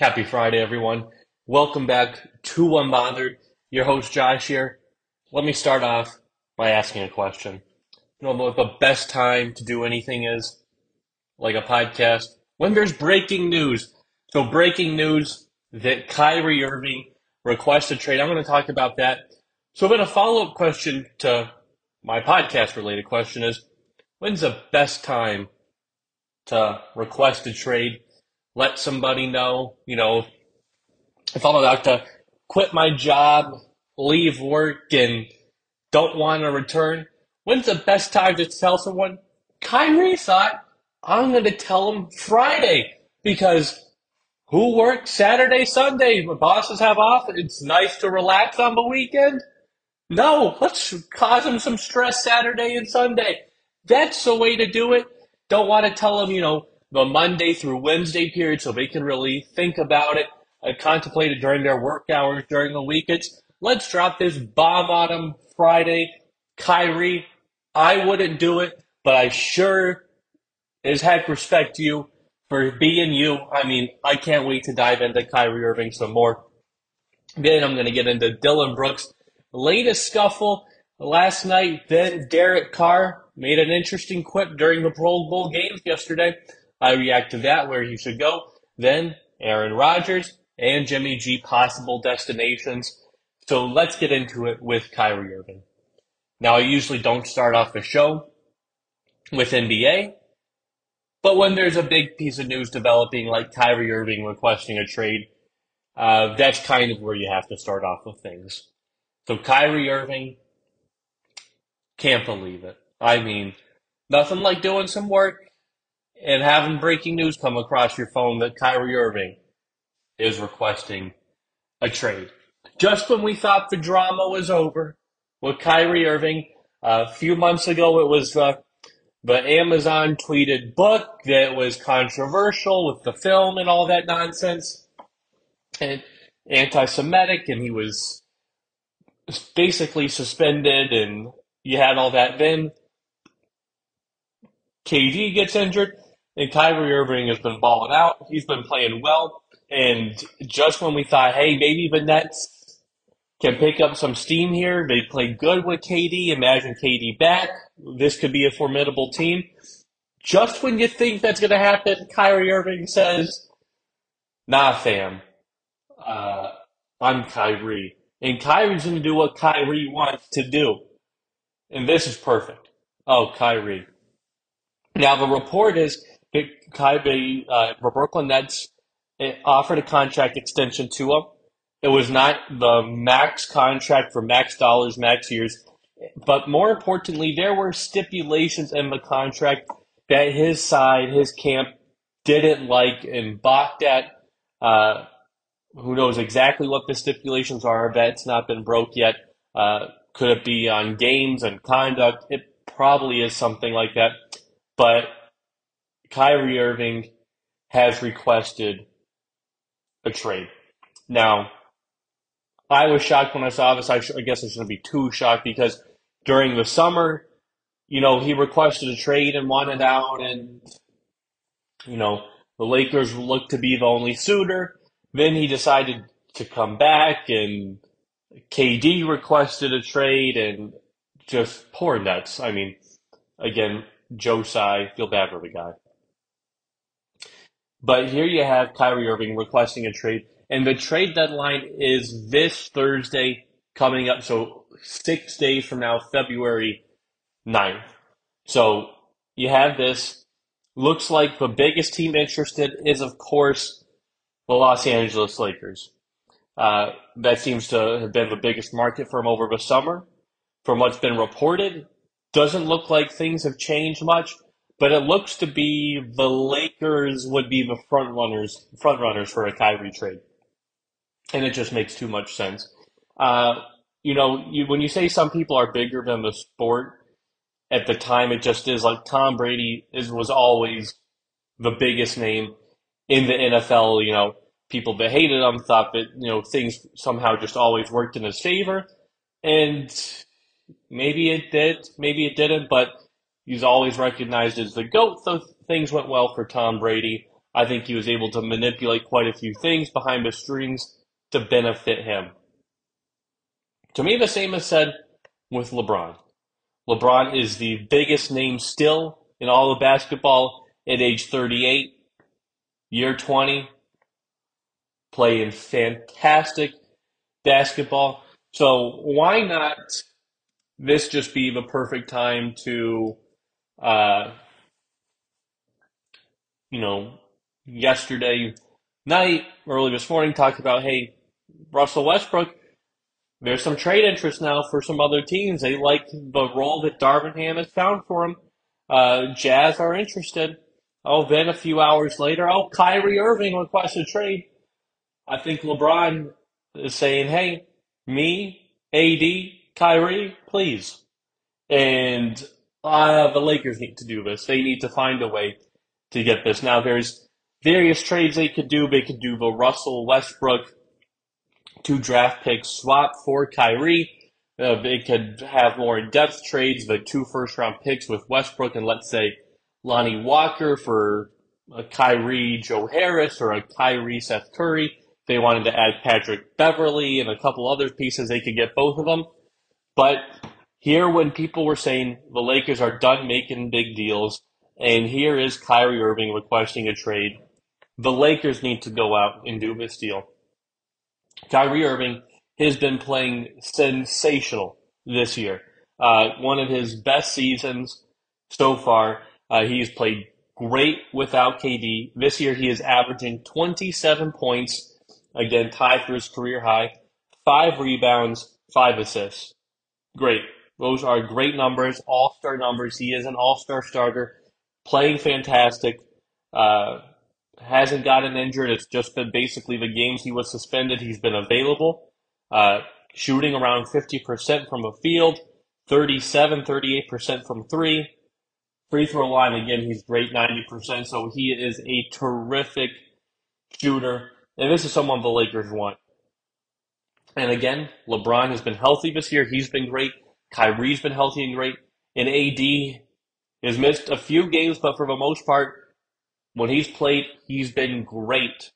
Happy Friday, everyone. Welcome back to Unbothered. Your host, Josh here. Let me start off by asking a question. You know what the best time to do anything is? Like a podcast? When there's breaking news. So, breaking news that Kyrie Irving requests a trade. I'm going to talk about that. So, then a follow up question to my podcast related question is when's the best time to request a trade? Let somebody know, you know, if I'm about to quit my job, leave work, and don't want to return, when's the best time to tell someone? Kyrie thought I'm going to tell him Friday because who works Saturday, Sunday? The bosses have off. It's nice to relax on the weekend. No, let's cause them some stress Saturday and Sunday. That's the way to do it. Don't want to tell them, you know, the Monday through Wednesday period so they can really think about it uh, contemplate it during their work hours during the week. It's let's drop this bomb on them Friday. Kyrie, I wouldn't do it, but I sure as heck respect you for being you. I mean, I can't wait to dive into Kyrie Irving some more. Then I'm going to get into Dillon Brooks' latest scuffle last night. Then Derek Carr made an interesting quip during the Pro Bowl games yesterday. I react to that, where he should go. Then Aaron Rodgers and Jimmy G possible destinations. So let's get into it with Kyrie Irving. Now, I usually don't start off a show with NBA, but when there's a big piece of news developing, like Kyrie Irving requesting a trade, uh, that's kind of where you have to start off with things. So Kyrie Irving, can't believe it. I mean, nothing like doing some work and having breaking news come across your phone that Kyrie Irving is requesting a trade. Just when we thought the drama was over with Kyrie Irving, uh, a few months ago it was uh, the Amazon tweeted book that was controversial with the film and all that nonsense and anti-Semitic, and he was basically suspended, and you had all that. Then KD gets injured, and Kyrie Irving has been balling out. He's been playing well. And just when we thought, hey, maybe the Nets can pick up some steam here, they play good with KD. Imagine KD back. This could be a formidable team. Just when you think that's going to happen, Kyrie Irving says, nah, fam. Uh, I'm Kyrie. And Kyrie's going to do what Kyrie wants to do. And this is perfect. Oh, Kyrie. Now, the report is Kyrie, uh, the Brooklyn Nets offered a contract extension to him. It was not the max contract for max dollars, max years. But more importantly, there were stipulations in the contract that his side, his camp, didn't like and balked at. Uh, who knows exactly what the stipulations are? That's not been broke yet. Uh, could it be on games and conduct? It probably is something like that. But Kyrie Irving has requested a trade. Now, I was shocked when I saw this. I, sh- I guess I shouldn't be too shocked because during the summer, you know, he requested a trade and wanted out, and you know, the Lakers looked to be the only suitor. Then he decided to come back, and KD requested a trade, and just poor Nets. I mean, again, Joe Tsai, feel bad for the guy. But here you have Kyrie Irving requesting a trade, and the trade deadline is this Thursday coming up. So six days from now, February 9th. So you have this. Looks like the biggest team interested is, of course, the Los Angeles Lakers. Uh, that seems to have been the biggest market for him over the summer. From what's been reported, doesn't look like things have changed much but it looks to be the Lakers would be the front runners, front runners for a Kyrie trade, and it just makes too much sense. Uh, you know, you, when you say some people are bigger than the sport, at the time it just is like Tom Brady is was always the biggest name in the NFL. You know, people that hated him thought that you know things somehow just always worked in his favor, and maybe it did, maybe it didn't, but He's always recognized as the GOAT, so things went well for Tom Brady. I think he was able to manipulate quite a few things behind the strings to benefit him. To me, the same is said with LeBron. LeBron is the biggest name still in all of basketball at age 38, year 20, playing fantastic basketball. So why not this just be the perfect time to, uh, you know, yesterday night, early this morning, talked about, hey, Russell Westbrook, there's some trade interest now for some other teams. They like the role that Darvin Ham has found for him. Uh, Jazz are interested. Oh, then a few hours later, oh, Kyrie Irving requested a trade. I think LeBron is saying, hey, me, AD, Kyrie, please. And uh, the Lakers need to do this. They need to find a way to get this. Now, there's various trades they could do. They could do the Russell Westbrook two draft picks swap for Kyrie. Uh, they could have more in-depth trades, the two first-round picks with Westbrook and let's say Lonnie Walker for a Kyrie Joe Harris or a Kyrie Seth Curry. They wanted to add Patrick Beverley and a couple other pieces. They could get both of them. But here, when people were saying the Lakers are done making big deals, and here is Kyrie Irving requesting a trade, the Lakers need to go out and do this deal. Kyrie Irving has been playing sensational this year. Uh, one of his best seasons so far. Uh, he's played great without KD. This year he is averaging 27 points, again, tied for his career high, five rebounds, five assists. Great. Those are great numbers, all star numbers. He is an all star starter, playing fantastic. Uh, hasn't gotten injured. It's just been basically the games he was suspended. He's been available, uh, shooting around 50% from the field, 37, 38% from three. Free throw line, again, he's great, 90%. So he is a terrific shooter. And this is someone the Lakers want. And again, LeBron has been healthy this year. He's been great. Kyrie's been healthy and great. And AD has missed a few games, but for the most part, when he's played, he's been great.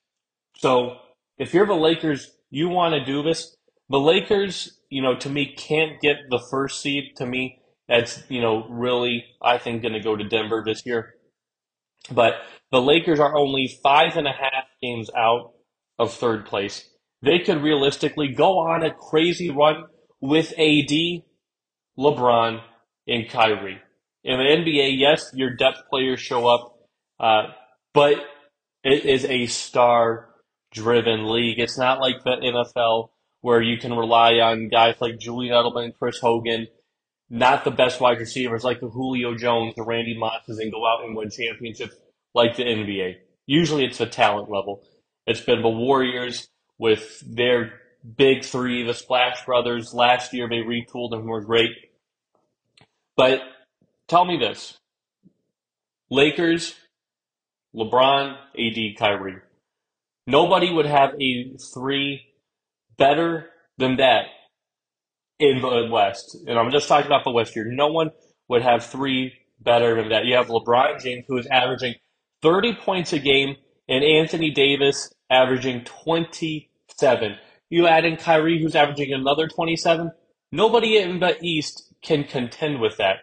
So if you're the Lakers, you want to do this. The Lakers, you know, to me, can't get the first seed. To me, that's, you know, really, I think, going to go to Denver this year. But the Lakers are only five and a half games out of third place. They could realistically go on a crazy run with AD, LeBron, and Kyrie. In the NBA, yes, your depth players show up. Uh, but it is a star driven league. It's not like the NFL where you can rely on guys like Julian Edelman, Chris Hogan, not the best wide receivers like the Julio Jones, the Randy Mosses, and go out and win championships like the NBA. Usually it's the talent level. It's been the Warriors with their big three, the Splash Brothers. Last year they retooled and were great. But tell me this. Lakers LeBron, AD, Kyrie. Nobody would have a three better than that in the West. And I'm just talking about the West here. No one would have three better than that. You have LeBron James, who is averaging 30 points a game, and Anthony Davis averaging 27. You add in Kyrie, who's averaging another 27. Nobody in the East can contend with that.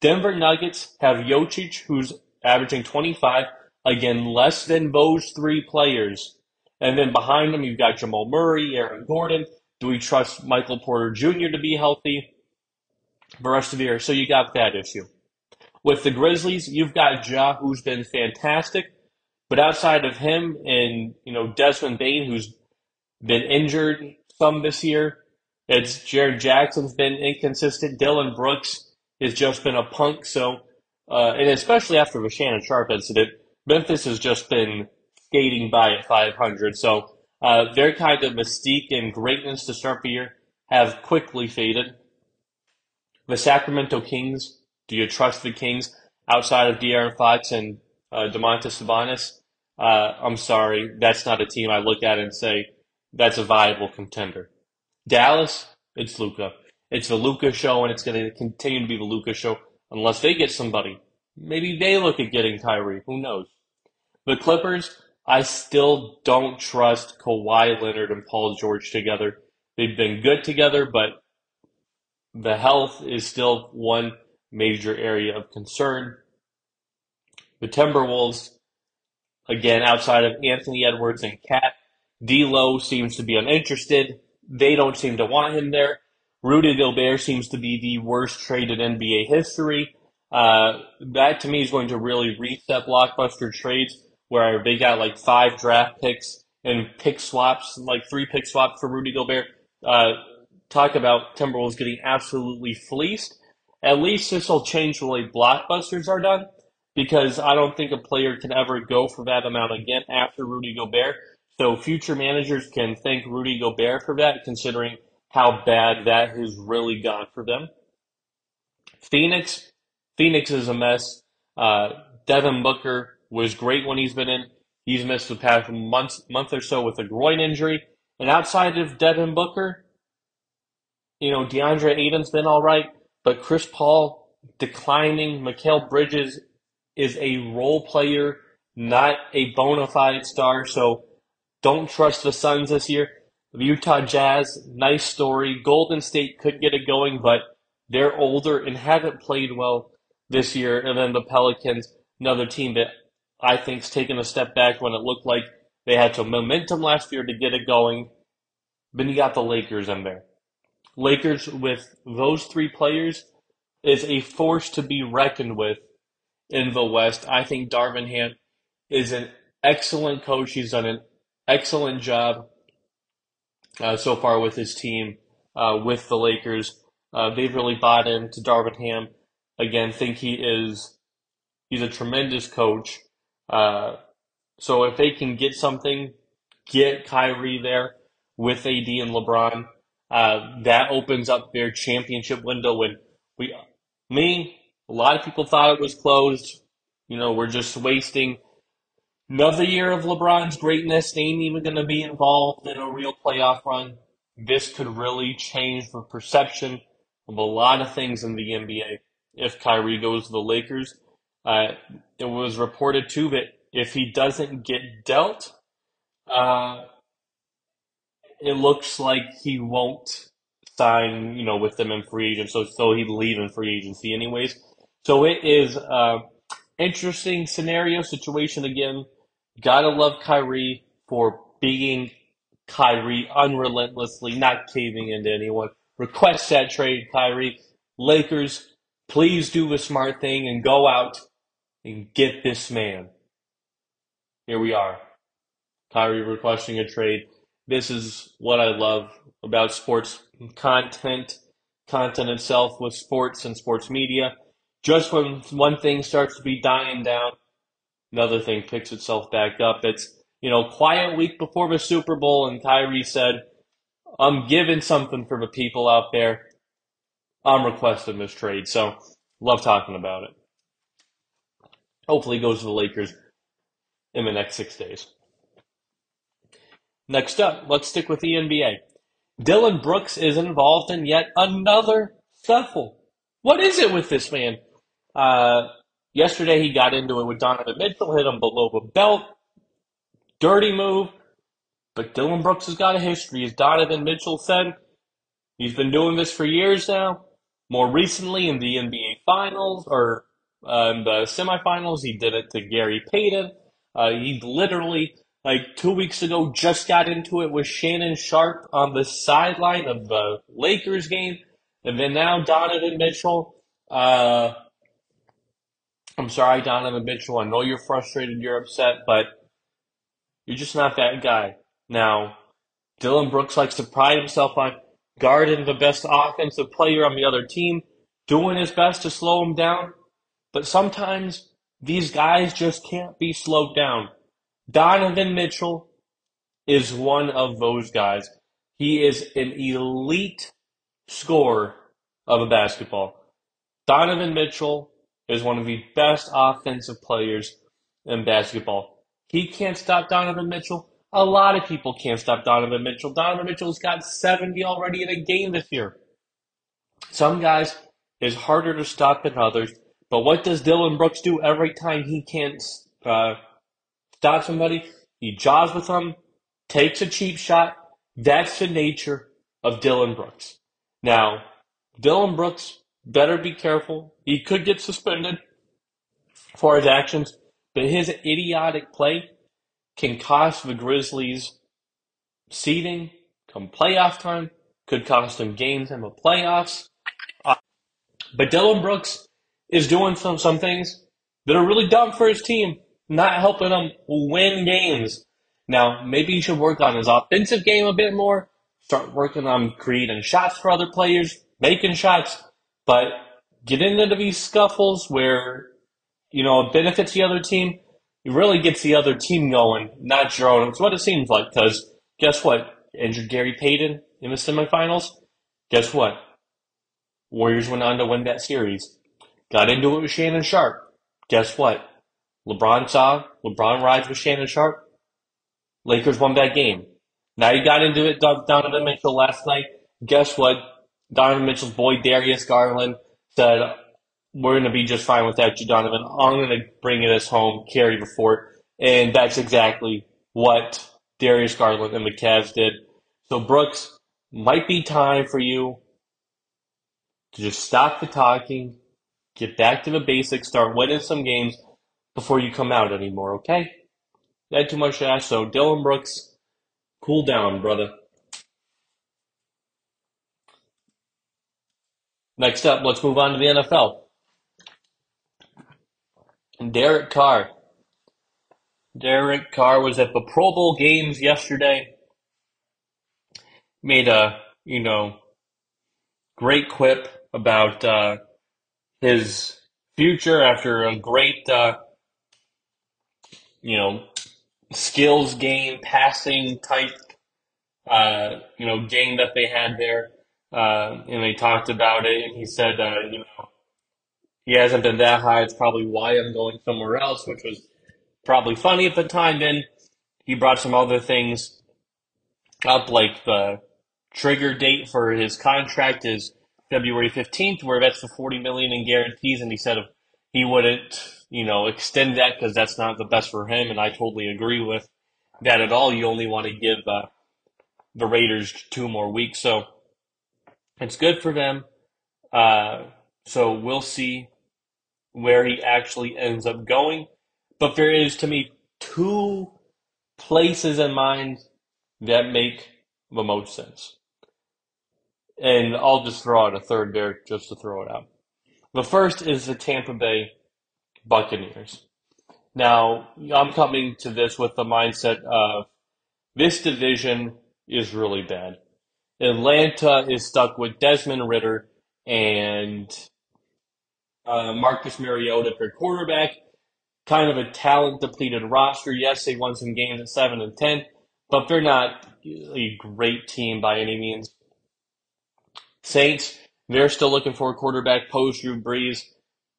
Denver Nuggets have Jokic, who's averaging 25, Again, less than those three players. And then behind them, you've got Jamal Murray, Aaron Gordon. Do we trust Michael Porter Jr. to be healthy the rest of the year? So you got that issue. With the Grizzlies, you've got Ja, who's been fantastic. But outside of him and, you know, Desmond Bane, who's been injured some this year, it's Jaren Jackson's been inconsistent. Dillon Brooks has just been a punk. So, uh, and especially after the Shannon Sharpe incident, Memphis has just been skating by at 500. So uh, their kind of mystique and greatness to start the year have quickly faded. The Sacramento Kings, do you trust the Kings outside of De'Aaron Fox and uh, Domantas Sabonis? Uh, I'm sorry, that's not a team I look at and say that's a viable contender. Dallas, it's Luka. It's the Luka show, and it's going to continue to be the Luka show unless they get somebody. Maybe they look at getting Kyrie. Who knows? The Clippers, I still don't trust Kawhi Leonard and Paul George together. They've been good together, but the health is still one major area of concern. The Timberwolves, again, outside of Anthony Edwards and KAT, D'Lo seems to be uninterested. They don't seem to want him there. Rudy Gobert seems to be the worst trade in NBA history. Uh, that to me is going to really reset blockbuster trades where they got like five draft picks and pick swaps, like three pick swaps for Rudy Gobert. Uh, talk about Timberwolves getting absolutely fleeced. At least this will change the way blockbusters are done because I don't think a player can ever go for that amount again after Rudy Gobert. So future managers can thank Rudy Gobert for that, considering how bad that has really gone for them. Phoenix, Phoenix is a mess. Uh, Devin Booker was great when he's been in. He's missed the past month, month or so with a groin injury. And outside of Devin Booker, you know, DeAndre Ayton's been all right, but Chris Paul declining. Mikal Bridges is a role player, not a bona fide star. So don't trust the Suns this year. The Utah Jazz, nice story. Golden State could get it going, but they're older and haven't played well this year. And then the Pelicans, another team that I think's taken a step back when it looked like they had some momentum last year to get it going. Then you got the Lakers in there. Lakers with those three players is a force to be reckoned with in the West. I think Darvin Ham is an excellent coach. He's done an excellent job uh, so far with his team, uh, with the Lakers. Uh, they've really bought into Darvin Ham. Again, think he is he's a tremendous coach. Uh, so if they can get something, get Kyrie there with AD and LeBron uh, that opens up their championship window. When we, me, a lot of people thought it was closed. You know, we're just wasting another year of LeBron's greatness. They ain't even going to be involved in a real playoff run. This could really change the perception of a lot of things in the NBA if Kyrie goes to the Lakers. Uh, it was reported too that if he doesn't get dealt, uh, it looks like he won't sign, you know, with them in free agent. So, so he'd leave in free agency anyways. So it is a interesting scenario situation again. Gotta love Kyrie for being Kyrie unrelentlessly, not caving into anyone. Request that trade, Kyrie. Lakers, please do the smart thing and go out and get this man. Here we are. Kyrie requesting a trade this is what I love about sports content, content itself with sports and sports media. Just when one thing starts to be dying down, another thing picks itself back up. It's, you know, quiet week before the Super Bowl, and Kyrie said, I'm giving something for the people out there. I'm requesting this trade. So, love talking about it. Hopefully, goes to the Lakers in the next six days. Next up, let's stick with the NBA. Dillon Brooks is involved in yet another scuffle. What is it with this man? Uh, yesterday he got into it with Donovan Mitchell, hit him below the belt. Dirty move. But Dillon Brooks has got a history. As Donovan Mitchell said, he's been doing this for years now. More recently in the NBA Finals or uh, in the semifinals, he did it to Gary Payton. Uh, he literally like two weeks ago, just got into it with Shannon Sharpe on the sideline of the Lakers game. And then now Donovan Mitchell. Uh, I'm sorry, Donovan Mitchell. I know you're frustrated, you're upset, but you're just not that guy. Now, Dillon Brooks likes to pride himself on guarding the best offensive player on the other team, doing his best to slow him down. But sometimes these guys just can't be slowed down. Donovan Mitchell is one of those guys. He is an elite scorer of a basketball. Donovan Mitchell is one of the best offensive players in basketball. He can't stop Donovan Mitchell. A lot of people can't stop Donovan Mitchell. Donovan Mitchell's got 70 already in a game this year. Some guys is harder to stop than others, but what does Dillon Brooks do every time he can't uh, stops somebody, he jaws with them, takes a cheap shot. That's the nature of Dillon Brooks. Now, Dillon Brooks better be careful. He could get suspended for his actions, but his idiotic play can cost the Grizzlies seeding come playoff time, could cost them games in the playoffs. Uh, but Dillon Brooks is doing some, some things that are really dumb for his team, not helping them win games. Now, maybe he should work on his offensive game a bit more, start working on creating shots for other players, making shots, but getting into these scuffles where, you know, it benefits the other team, it really gets the other team going, not your own. It's what it seems like, because guess what? Injured Gary Payton in the semifinals. Guess what? Warriors went on to win that series. Got into it with Shannon Sharpe. Guess what? LeBron saw LeBron rides with Shannon Sharpe. Lakers won that game. Now you got into it, Donovan Mitchell last night. Guess what? Donovan Mitchell's boy Darius Garland said, "We're going to be just fine without you, Donovan. I'm going to bring it us home, carry the fort." And that's exactly what Darius Garland and the Cavs did. So Brooks, might be time for you to just stop the talking, get back to the basics, start winning some games before you come out anymore, okay? Not too much to ask. So Dillon Brooks, cool down, brother. Next up, let's move on to the NFL. Derek Carr. Derek Carr was at the Pro Bowl games yesterday. Made a, you know, great quip about uh, his future after a great, uh, you know, skills game, passing type, uh, you know, game that they had there. Uh, and they talked about it, and he said, uh, you know, he hasn't been that high. It's probably why I'm going somewhere else, which was probably funny at the time. Then he brought some other things up, like the trigger date for his contract is February 15th, where that's the 40 million in guarantees, and he said he wouldn't, you know, extend that because that's not the best for him, and I totally agree with that at all. You only want to give uh, the Raiders two more weeks, so it's good for them. Uh, so we'll see where he actually ends up going. But there is, to me, two places in mind that make the most sense. And I'll just throw out a third there just to throw it out. The first is the Tampa Bay Buccaneers. Now, I'm coming to this with the mindset of this division is really bad. Atlanta is stuck with Desmond Ridder and uh, Marcus Mariota for quarterback. Kind of a talent depleted roster. Yes, they won some games at seven and ten, but they're not a great team by any means. Saints, they're still looking for a quarterback post Drew Brees.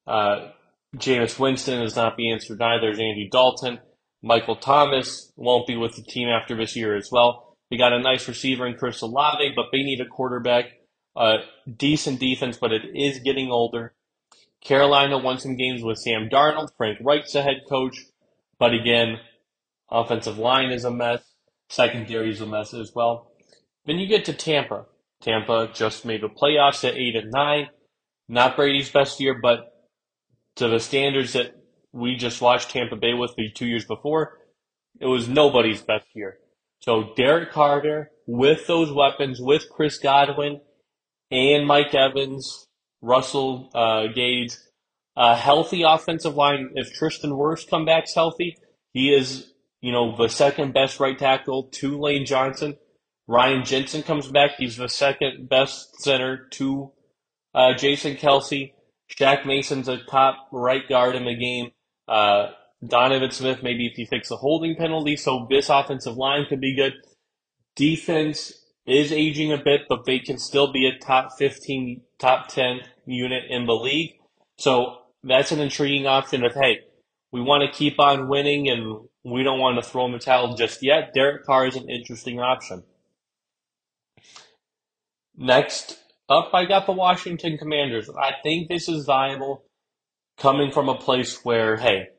Uh, Jameis Winston is not the answer either. There's Andy Dalton. Michael Thomas won't be with the team after this year as well. They got a nice receiver in Chris Olave, but they need a quarterback. Uh, decent defense, but it is getting older. Carolina won some games with Sam Darnold. Frank Reich's the head coach. But again, offensive line is a mess. Secondary is a mess as well. Then you get to Tampa. Tampa just made the playoffs at eight and nine. Not Brady's best year, but to the standards that we just watched Tampa Bay with the two years before, it was nobody's best year. So Derek Carter with those weapons, with Chris Godwin and Mike Evans, Russell uh, Gage, a healthy offensive line. If Tristan Wirfs come back healthy, he is you know the second best right tackle to Lane Johnson. Ryan Jensen comes back. He's the second best center to uh, Jason Kelce. Shaq Mason's a top right guard in the game. Uh, Donovan Smith, maybe if he takes a holding penalty, so this offensive line could be good. Defense is aging a bit, but they can still be a top 15, top 10 unit in the league. So that's an intriguing option of, hey, we want to keep on winning and we don't want to throw in the towel just yet. Derek Carr is an interesting option. Next up, I got the Washington Commanders. I think this is viable coming from a place where, hey,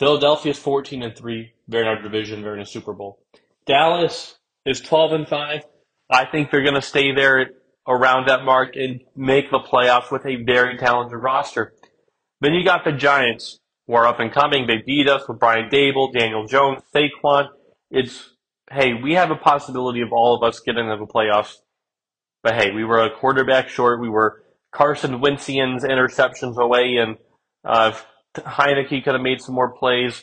Philadelphia's 14 and 3. They're in our division. They're in a Super Bowl. Dallas is 12 and 5. I think they're going to stay there around that mark and make the playoffs with a very talented roster. Then you got the Giants, who are up and coming. They beat us with Brian Daboll, Daniel Jones, Saquon. It's, hey, we have a possibility of all of us getting into the playoffs. But hey, we were a quarterback short. We were Carson Wentzian's interceptions away, and uh, Heinicke could have made some more plays.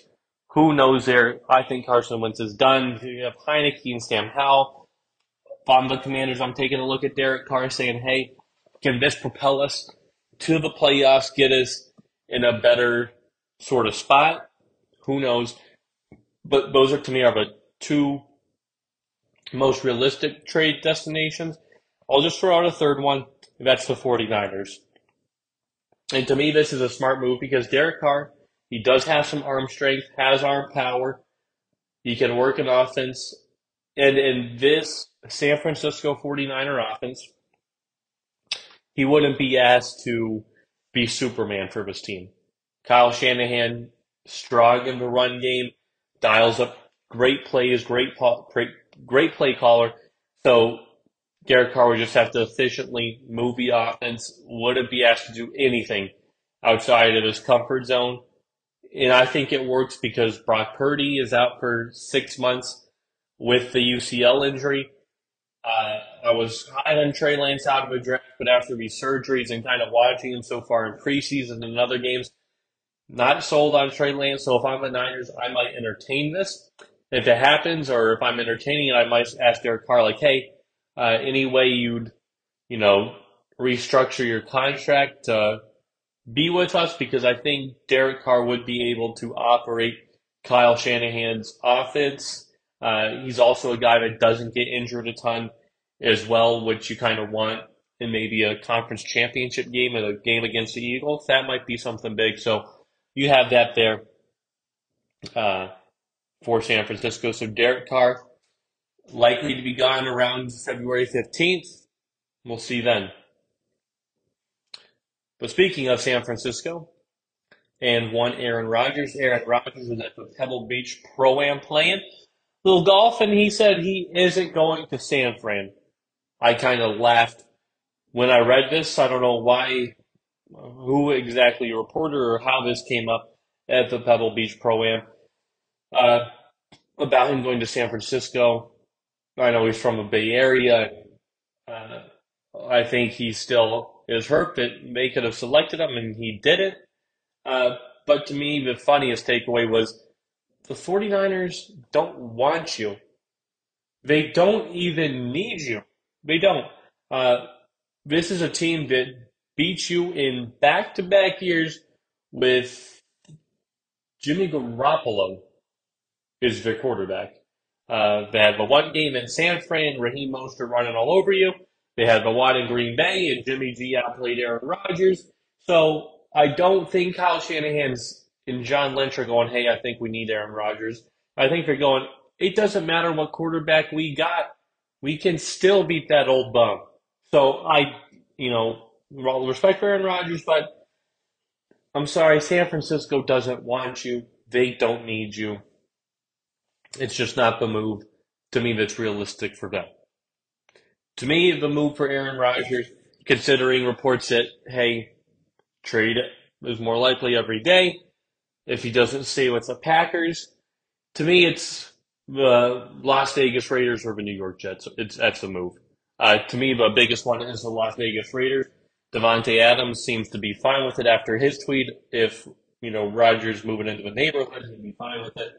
Who knows there? I think Carson Wentz is done. You have Heinicke and Sam Howell. If I'm the commanders, I'm taking a look at Derek Carr saying, hey, can this propel us to the playoffs, get us in a better sort of spot? Who knows? But those are to me are the two most realistic trade destinations. I'll just throw out a third one. That's the 49ers. And to me, this is a smart move because Derek Carr, he does have some arm strength, has arm power. He can work an offense. And in this San Francisco 49er offense, he wouldn't be asked to be Superman for this team. Kyle Shanahan, strong in the run game, dials up great plays, great, great, great play caller. So Derek Carr would just have to efficiently move the offense, wouldn't be asked to do anything outside of his comfort zone. And I think it works because Brock Purdy is out for six months with the UCL injury. Uh, I was high on Trey Lance out of a draft, but after these surgeries and kind of watching him so far in preseason and other games, not sold on Trey Lance. So if I'm the Niners, I might entertain this. If it happens, or if I'm entertaining it, I might ask Derek Carr, like, hey, uh, any way you'd, you know, restructure your contract to be with us because I think Derek Carr would be able to operate Kyle Shanahan's offense. Uh, he's also a guy that doesn't get injured a ton as well, which you kind of want in maybe a conference championship game and a game against the Eagles. That might be something big. So you have that there uh, for San Francisco. So Derek Carr, likely to be gone around February 15th. We'll see then. But speaking of San Francisco and one Aaron Rodgers, Aaron Rodgers was at the Pebble Beach Pro Am playing little golf, and he said he isn't going to San Fran. I kind of laughed when I read this. I don't know why, who exactly a reporter or how this came up at the Pebble Beach Pro Am uh, about him going to San Francisco. I know he's from the Bay Area. Uh, I think he still is hurt that they could have selected him and he didn't. Uh, but to me, the funniest takeaway was the 49ers don't want you. They don't even need you. They don't. Uh, this is a team that beat you in back to back years with Jimmy Garoppolo is the quarterback. Uh, they had the one game in San Fran, Raheem Mostert running all over you. They had the one in Green Bay, and Jimmy G outplayed Aaron Rodgers. So I don't think Kyle Shanahan's and John Lynch are going, hey, I think we need Aaron Rodgers. I think they're going, it doesn't matter what quarterback we got. We can still beat that old bum. So I, you know, all respect for Aaron Rodgers, but I'm sorry, San Francisco doesn't want you. They don't need you. It's just not the move to me that's realistic for them. To me, the move for Aaron Rodgers, considering reports that, hey, trade is more likely every day if he doesn't stay with the Packers, to me, it's the Las Vegas Raiders or the New York Jets. It's that's the move. Uh, to me, the biggest one is the Las Vegas Raiders. Davante Adams seems to be fine with it after his tweet. If you know Rodgers moving into the neighborhood, he'd be fine with it.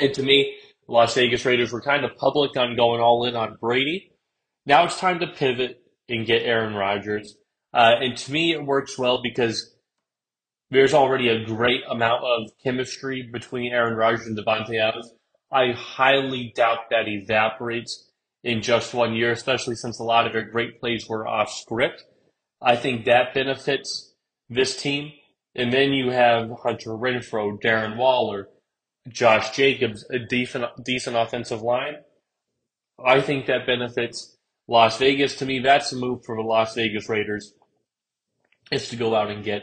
And to me, Las Vegas Raiders were kind of public on going all in on Brady. Now it's time to pivot and get Aaron Rodgers. Uh, and to me, it works well because there's already a great amount of chemistry between Aaron Rodgers and Davante Adams. I highly doubt that evaporates in just one year, especially since a lot of their great plays were off script. I think that benefits this team. And then you have Hunter Renfrow, Darren Waller, Josh Jacobs, a decent, decent offensive line. I think that benefits Las Vegas. To me, that's a move for the Las Vegas Raiders is to go out and get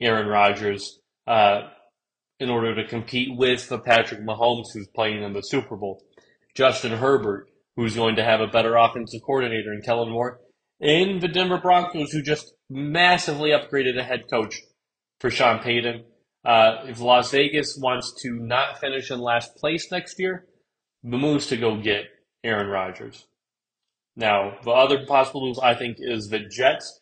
Aaron Rodgers. Uh, in order to compete with the Patrick Mahomes who's playing in the Super Bowl. Justin Herbert, who's going to have a better offensive coordinator in Kellen Moore, and the Denver Broncos, who just massively upgraded a head coach for Sean Payton. Uh, if Las Vegas wants to not finish in last place next year, the moves to go get Aaron Rodgers. Now, the other possible moves I think is the Jets.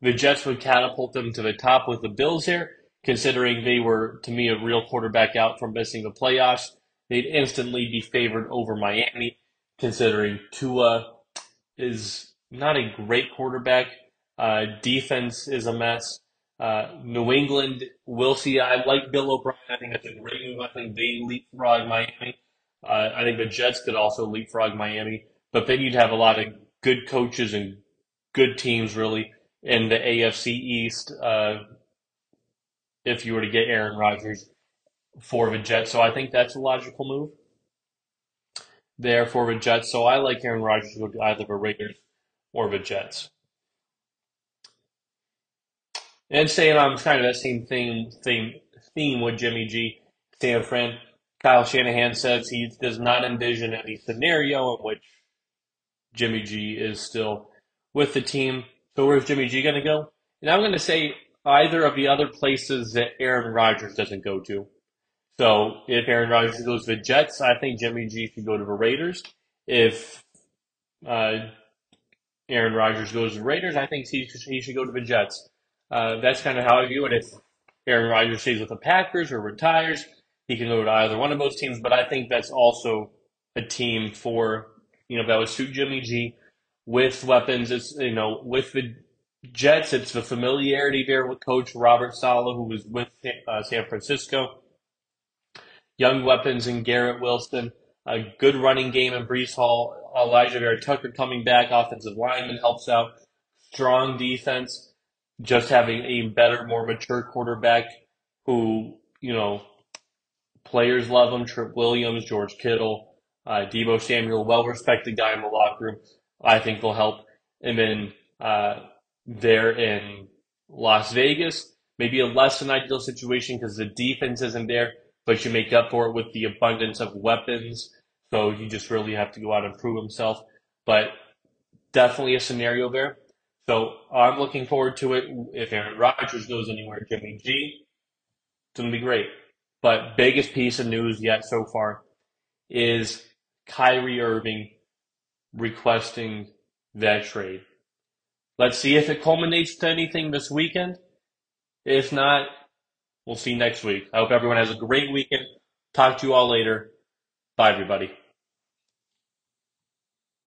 The Jets would catapult them to the top with the Bills here, considering they were, to me, a real quarterback out from missing the playoffs. They'd instantly be favored over Miami, considering Tua is not a great quarterback. Uh, defense is a mess. Uh, New England, we'll see. I like Bill O'Brien. I think that's a great move. I think they leapfrog Miami. Uh, I think the Jets could also leapfrog Miami. But then you'd have a lot of good coaches and good teams, really, in the AFC East uh, if you were to get Aaron Rodgers for the Jets. So I think that's a logical move there for the Jets. So I like Aaron Rodgers to go to either the Raiders or the Jets. And staying on kind of that same theme, theme, theme with Jimmy G, San Fran, Kyle Shanahan says he does not envision any scenario in which Jimmy G is still with the team. So where's Jimmy G going to go? And I'm going to say either of the other places that Aaron Rodgers doesn't go to. So if Aaron Rodgers goes to the Jets, I think Jimmy G should go to the Raiders. If uh, Aaron Rodgers goes to the Raiders, I think he he should go to the Jets. Uh, that's kind of how I view it. If Aaron Rodgers stays with the Packers or retires, he can go to either one of those teams. But I think that's also a team for you know that would suit Jimmy G with weapons. It's you know with the Jets, it's the familiarity there with Coach Robert Saleh, who was with uh, San Francisco. Young weapons in Garrett Wilson, a good running game in Breece Hall. Alijah Vera-Tucker coming back, offensive lineman helps out. Strong defense, just having a better, more mature quarterback who, you know, players love him. Trip Williams, George Kittle, uh, Deebo Samuel, well respected guy in the locker room. I think will help. And then uh, there in Las Vegas, maybe a less than ideal situation because the defense isn't there, but you make up for it with the abundance of weapons. So you just really have to go out and prove himself. But definitely a scenario there. So I'm looking forward to it. If Aaron Rodgers goes anywhere, Jimmy G, it's going to be great. But biggest piece of news yet so far is Kyrie Irving requesting that trade. Let's see if it culminates to anything this weekend. If not, we'll see next week. I hope everyone has a great weekend. Talk to you all later. Bye, everybody.